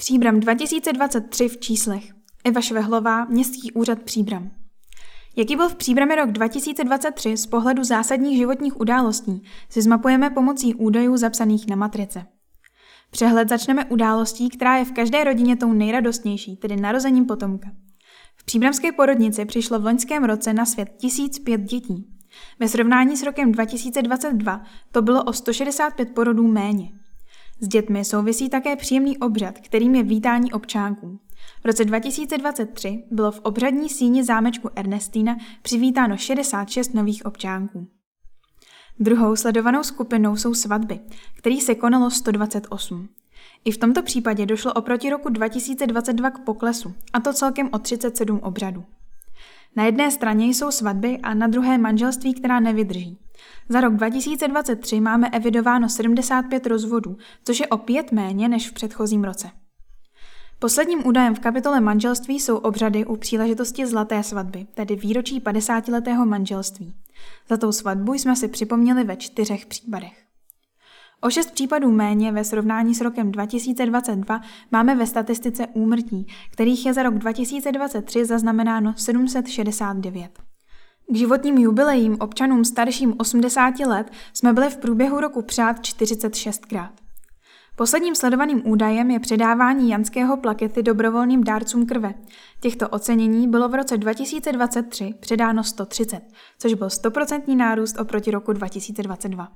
Příbram 2023 v číslech. Eva Švehlová, Městský úřad Příbram. Jaký byl v Příbrami rok 2023 z pohledu zásadních životních událostí, si zmapujeme pomocí údajů zapsaných na matrice. Přehled začneme událostí, která je v každé rodině tou nejradostnější, tedy narozením potomka. V příbramské porodnici přišlo v loňském roce na svět 1005 dětí. Ve srovnání s rokem 2022 to bylo o 165 porodů méně. S dětmi souvisí také příjemný obřad, kterým je vítání občánků. V roce 2023 bylo v obřadní síni zámečku Ernestína přivítáno 66 nových občánků. Druhou sledovanou skupinou jsou svatby, kterých se konalo 128. I v tomto případě došlo oproti roku 2022 k poklesu, a to celkem o 37 obřadů. Na jedné straně jsou svatby a na druhé manželství, která nevydrží. Za rok 2023 máme evidováno 75 rozvodů, což je o pět méně než v předchozím roce. Posledním údajem v kapitole manželství jsou obřady u příležitosti zlaté svatby, tedy výročí 50-letého manželství. Za tou svatbu jsme si připomněli ve čtyřech případech. O šest případů méně ve srovnání s rokem 2022 máme ve statistice úmrtí, kterých je za rok 2023 zaznamenáno 769. K životním jubilejím občanům starším 80 let jsme byli v průběhu roku přát 46krát. Posledním sledovaným údajem je předávání janského plakety dobrovolným dárcům krve. Těchto ocenění bylo v roce 2023 předáno 130, což byl 100% nárůst oproti roku 2022.